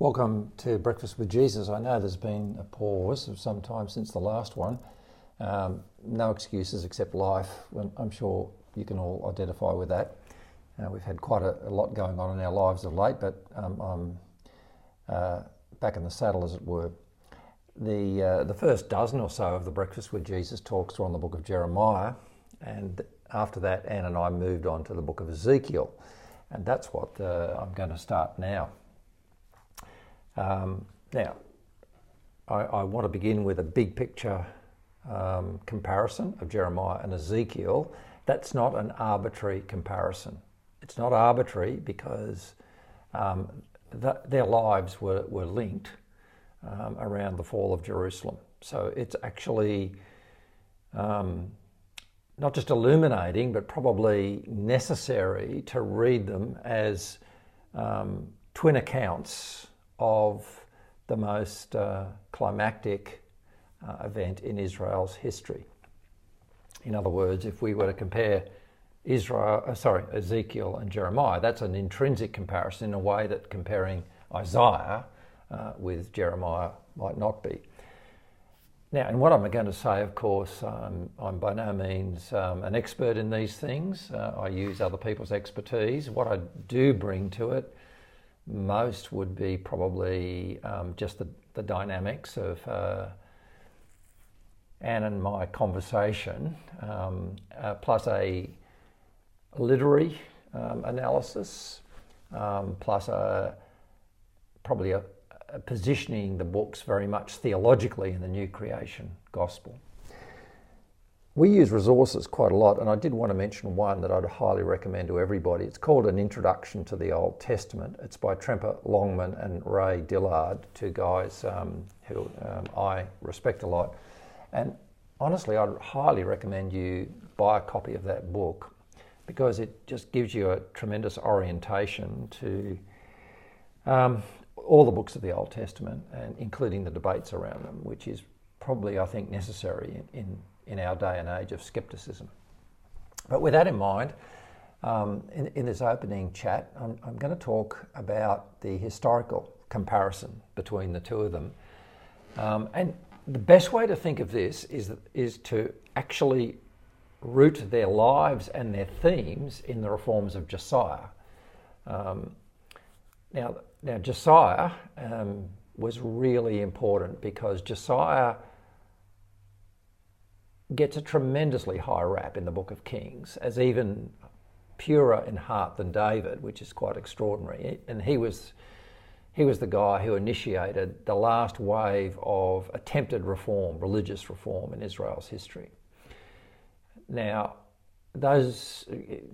Welcome to Breakfast with Jesus. I know there's been a pause of some time since the last one. Um, no excuses except life. I'm sure you can all identify with that. Uh, we've had quite a, a, lot going on in our lives of late, but um, I'm uh, back in the saddle, as it were. The, uh, the first dozen or so of the Breakfast with Jesus talks were on the book of Jeremiah, and after that, Anne and I moved on to the book of Ezekiel, and that's what uh, I'm going to start now. Um, now, I, I, want to begin with a big picture um, comparison of Jeremiah and Ezekiel. That's not an arbitrary comparison. It's not arbitrary because um, th- their lives were, were linked um, around the fall of Jerusalem. So it's actually um, not just illuminating, but probably necessary to read them as um, twin accounts of the most uh, climactic uh, event in Israel's history. In other words, if we were to compare Israel, uh, sorry, Ezekiel and Jeremiah, that's an intrinsic comparison in a way that comparing Isaiah uh, with Jeremiah might not be. Now, and what I'm going to say, of course, um, I'm by no means um, an expert in these things. Uh, I use other people's expertise. What I do bring to it most would be probably um, just the, the, dynamics of uh, Anne and my conversation, um, uh, plus a literary um, analysis, um, plus a, probably a, a positioning the books very much theologically in the new creation gospel. We use resources quite a lot, and I did want to mention one that I'd highly recommend to everybody. It's called An Introduction to the Old Testament. It's by Tremper Longman and Ray Dillard, two guys um, who um, I respect a lot. And honestly, I'd highly recommend you buy a copy of that book because it just gives you a tremendous orientation to um, all the books of the Old Testament, and including the debates around them, which is probably, I think, necessary in, in in our day and age of skepticism. But with that in mind, um, in, in, this opening chat, I'm, I'm, going to talk about the historical comparison between the two of them. Um, and the best way to think of this is, is to actually root their lives and their themes in the reforms of Josiah. Um, now, now, Josiah um, was really important because Josiah gets a tremendously high rap in the Book of Kings as even purer in heart than David, which is quite extraordinary. And he was he was the guy who initiated the last wave of attempted reform, religious reform in Israel's history. Now, those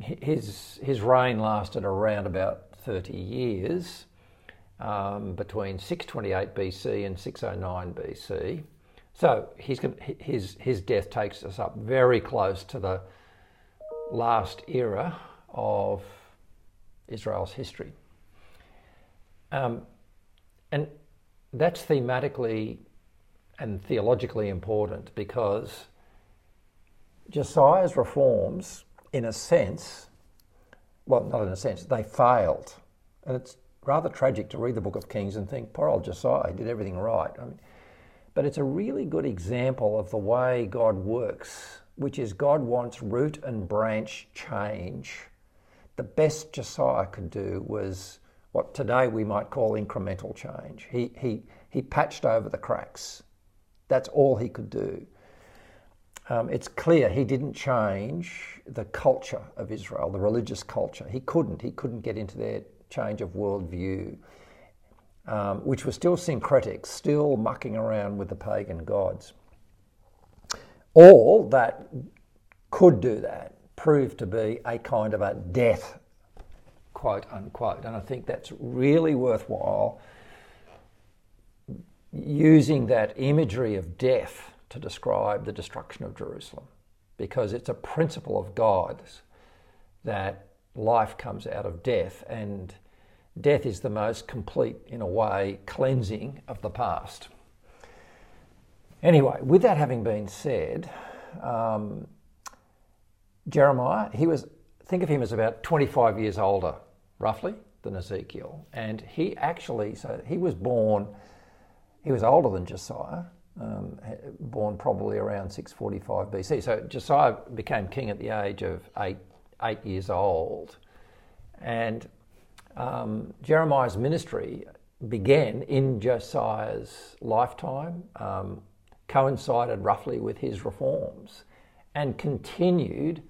his his reign lasted around about 30 years, um, between 628 BC and 609 BC. So his, his death takes us up very close to the last era of Israel's history. Um, and that's thematically and theologically important because Josiah's reforms, in a sense, well, not in a sense, they failed. And it's rather tragic to read the book of Kings and think, poor old Josiah did everything right. I mean, but it's a really good example of the way God works, which is God wants root and branch change. The best Josiah could do was what today we might call incremental change. He, he, he patched over the cracks. That's all he could do. Um, it's clear he didn't change the culture of Israel, the religious culture. He couldn't. He couldn't get into their change of worldview um, which were still syncretic, still mucking around with the pagan gods. All that could do that proved to be a kind of a death, quote unquote. And I think that's really worthwhile using that imagery of death to describe the destruction of Jerusalem because it's a principle of God's that life comes out of death and death is the most complete, in a way, cleansing of the past. Anyway, with that having been said, um, Jeremiah, he was, think of him as about 25 years older, roughly, than Ezekiel. And he actually, so he was born, he was older than Josiah, um, born probably around 645 BC. So Josiah became king at the age of eight, eight years old. And um, Jeremiah's ministry began in Josiah's lifetime, um, coincided roughly with his reforms, and continued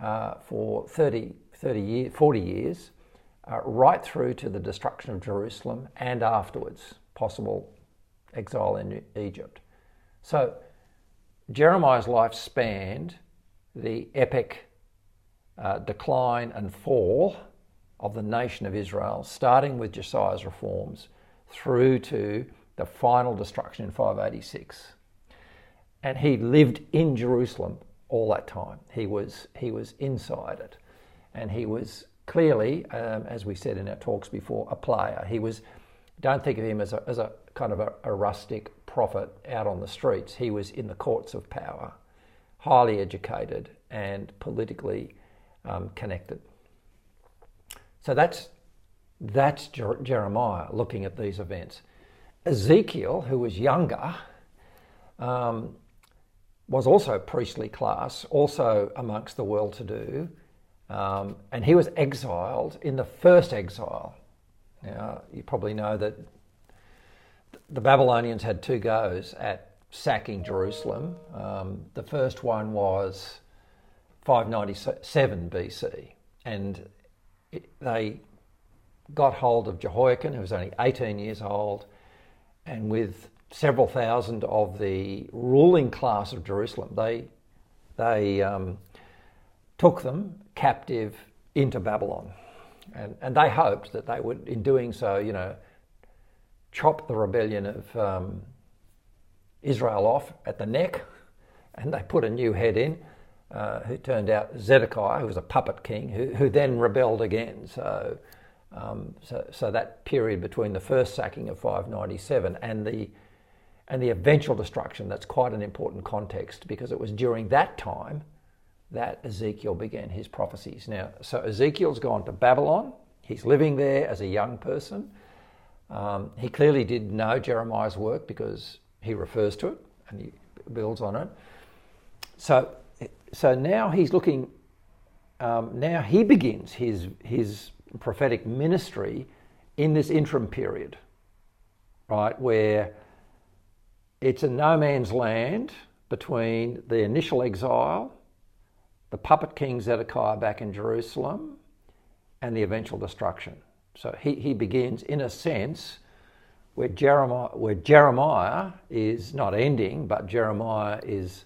uh, for 30, 30 years, 40 years, uh, right through to the destruction of Jerusalem and afterwards, possible exile in Egypt. So Jeremiah's life spanned the epic uh, decline and fall of the nation of Israel, starting with Josiah's reforms through to the final destruction in 586. And he lived in Jerusalem all that time. He was, he was inside it. And he was clearly, um, as we said in our talks before, a player. He was, don't think of him as a, as a kind of a, a rustic prophet out on the streets. He was in the courts of power, highly educated and politically um, connected. So that's, that's Jer- Jeremiah looking at these events. Ezekiel, who was younger, um, was also priestly class, also amongst the well to do, um, and he was exiled in the first exile. Now, you probably know that the Babylonians had two goes at sacking Jerusalem. Um, the first one was 597 BC, and they got hold of Jehoiakim, who was only 18 years old, and with several thousand of the ruling class of Jerusalem, they, they um, took them captive into Babylon. And, and they hoped that they would, in doing so, you know, chop the rebellion of um, Israel off at the neck, and they put a new head in uh, who turned out Zedekiah, who was a puppet king, who, who then rebelled again. So, um, so, so that period between the first sacking of 597 and the and the eventual destruction, that's quite an important context because it was during that time that Ezekiel began his prophecies. Now, so Ezekiel's gone to Babylon. He's living there as a young person. Um, he clearly did know Jeremiah's work because he refers to it and he builds on it. So so now he's looking, um, now he begins his, his prophetic ministry in this interim period, right, where it's a no man's land between the initial exile, the puppet king Zedekiah back in Jerusalem, and the eventual destruction. So he, he begins, in a sense, where Jeremiah, where Jeremiah is not ending, but Jeremiah is,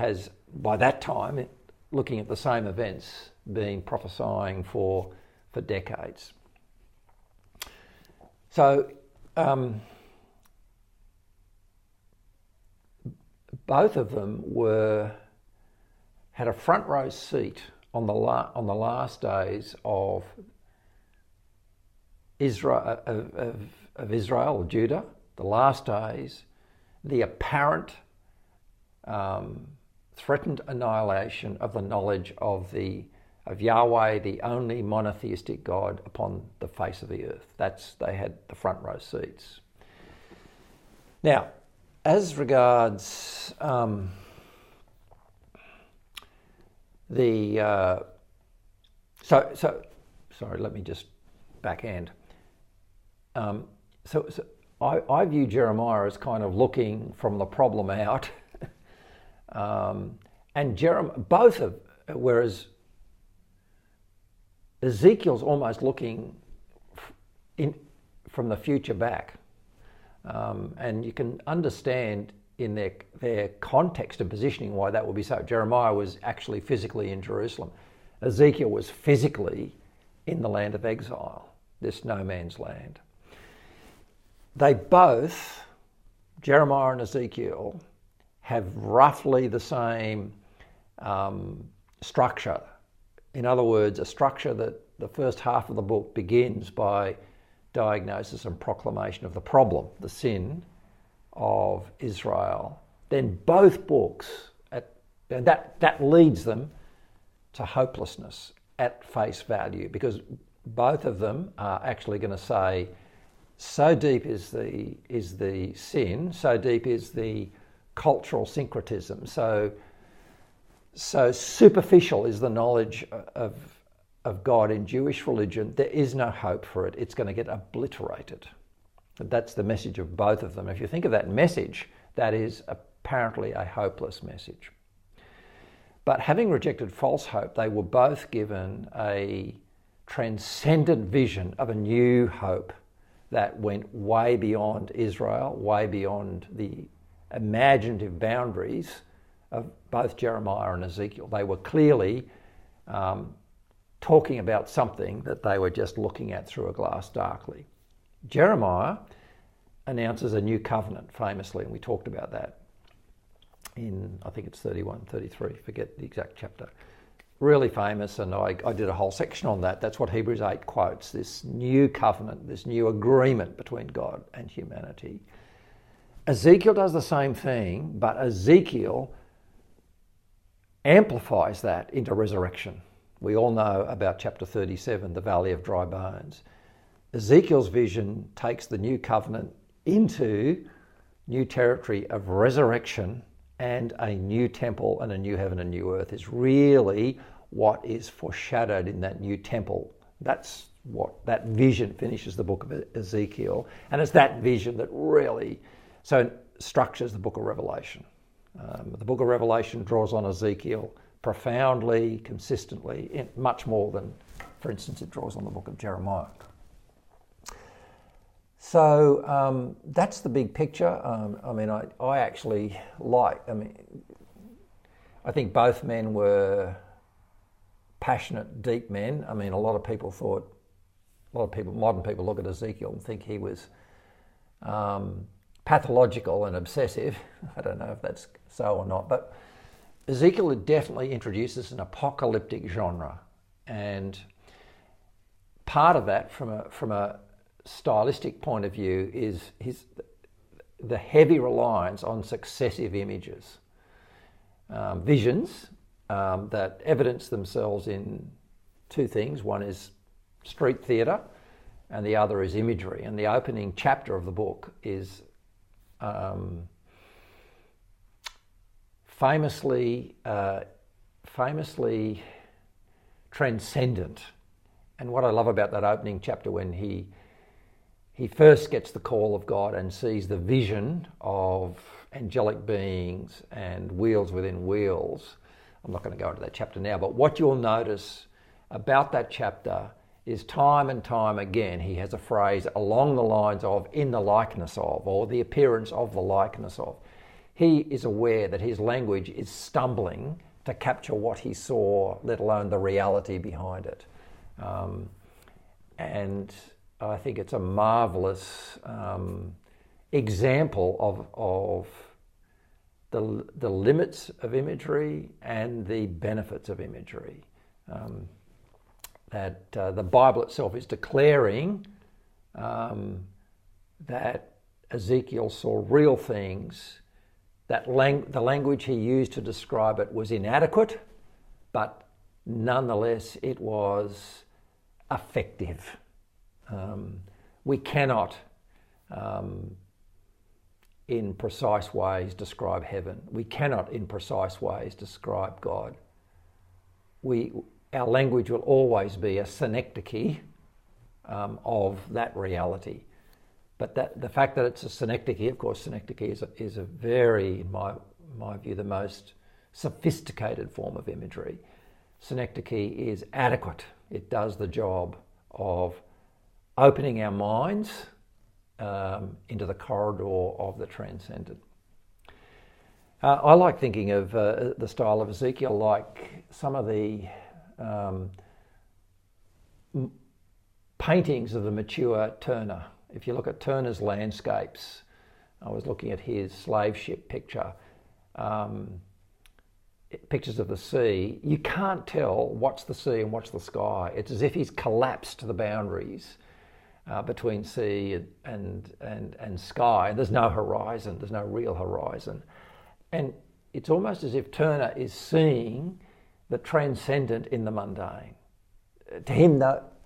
has by that time, looking at the same events, been prophesying for, for decades. So, um, both of them were had a front row seat on the la- on the last days of Israel of, of, of Israel or Judah, the last days, the apparent um, threatened annihilation of the knowledge of the of Yahweh, the only monotheistic God upon the face of the earth. That's they had the front row seats. Now, as regards um, the uh, so so sorry, let me just backhand. Um, so, so I, I view Jeremiah as kind of looking from the problem out um, and Jeremiah, both of, whereas Ezekiel's almost looking in, from the future back. Um, and you can understand in their, their context and positioning why that would be so. Jeremiah was actually physically in Jerusalem. Ezekiel was physically in the land of exile, this no man's land. They both, Jeremiah and Ezekiel, have roughly the same um, structure. In other words, a structure that the first half of the book begins by diagnosis and proclamation of the problem, the sin of Israel. Then both books, at, and that, that leads them to hopelessness at face value because both of them are actually going to say, so deep is the is the sin, so deep is the cultural syncretism, so so superficial is the knowledge of of God in Jewish religion. There is no hope for it. It's going to get obliterated. That's the message of both of them. If you think of that message, that is apparently a hopeless message. But having rejected false hope, they were both given a transcendent vision of a new hope that went way beyond Israel, way beyond the imaginative boundaries of both Jeremiah and Ezekiel. They were clearly um, talking about something that they were just looking at through a glass darkly. Jeremiah announces a new covenant famously, and we talked about that in, I think it's 31, 33, forget the exact chapter. Really famous, and I, I did a whole section on that. That's what Hebrews 8 quotes this new covenant, this new agreement between God and humanity. Ezekiel does the same thing, but Ezekiel amplifies that into resurrection. We all know about chapter 37, the valley of dry bones. Ezekiel's vision takes the new covenant into new territory of resurrection and a new temple and a new heaven and new earth is really what is foreshadowed in that new temple. That's what that vision finishes the book of Ezekiel, and it's that vision that really so structures the book of Revelation. Um, the book of Revelation draws on Ezekiel profoundly, consistently, much more than, for instance, it draws on the book of Jeremiah. So um, that's the big picture. Um, I mean, I, I actually like, I mean, I think both men were passionate, deep men. I mean, a lot of people thought, a lot of people, modern people look at Ezekiel and think he was um, pathological and obsessive. I don't know if that's so or not, but Ezekiel definitely introduces an apocalyptic genre, and part of that, from a from a stylistic point of view, is his the heavy reliance on successive images, um, visions um, that evidence themselves in two things. One is street theatre, and the other is imagery. And the opening chapter of the book is um, famously, uh, famously transcendent. And what I love about that opening chapter when he he first gets the call of God and sees the vision of angelic beings and wheels within wheels. I'm not going to go into that chapter now, but what you'll notice about that chapter is time and time again he has a phrase along the lines of in the likeness of or the appearance of the likeness of. He is aware that his language is stumbling to capture what he saw, let alone the reality behind it. Um, and I think it's a marvelous um, example of, of the, the limits of imagery and the benefits of imagery. Um, that uh, the Bible itself is declaring um, that Ezekiel saw real things, that lang- the language he used to describe it was inadequate, but nonetheless it was effective. Um, we cannot, um, in precise ways, describe heaven. We cannot, in precise ways, describe God. We, our language will always be a synecdoche um, of that reality. But that, the fact that it's a synecdoche, of course, synecdoche is a, is a very, in my, my view, the most sophisticated form of imagery. Synecdoche is adequate. It does the job of opening our minds um, into the corridor of the transcendent. Uh, I like thinking of uh, the style of Ezekiel like some of the um, paintings of the mature Turner. If you look at Turner's landscapes, I was looking at his slave ship picture, um, pictures of the sea, you can't tell what's the sea and what's the sky. It's as if he's collapsed the boundaries uh, between sea and, and, and sky. There's no horizon, there's no real horizon. And it's almost as if Turner is seeing the transcendent in the mundane. To him,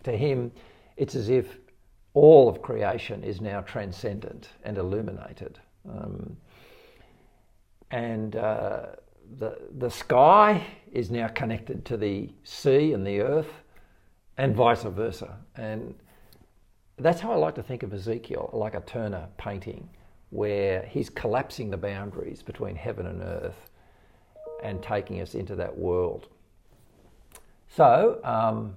To him, it's as if all of creation is now transcendent and illuminated. Um, and uh, the, the sky is now connected to the sea and the earth, and vice versa. And that's how I like to think of Ezekiel, like a Turner painting, where he's collapsing the boundaries between heaven and earth and taking us into that world. So, um,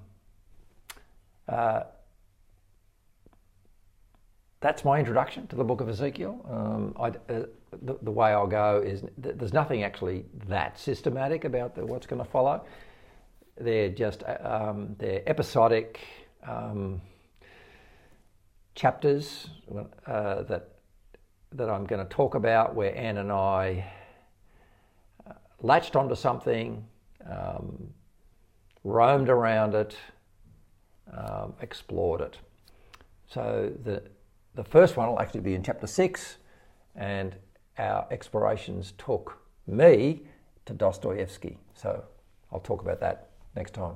uh, that's my introduction to the book of Ezekiel. Um, uh, the, the, way I'll go is th- there's nothing actually that systematic about the, what's going to follow. They're just uh, um, they're episodic um, chapters uh, that that I'm going to talk about where Anne and I uh, latched onto something, um, roamed around it, um, explored it. So the the first one will actually be in chapter six, and our explorations took me to Dostoevsky. So I'll talk about that next time.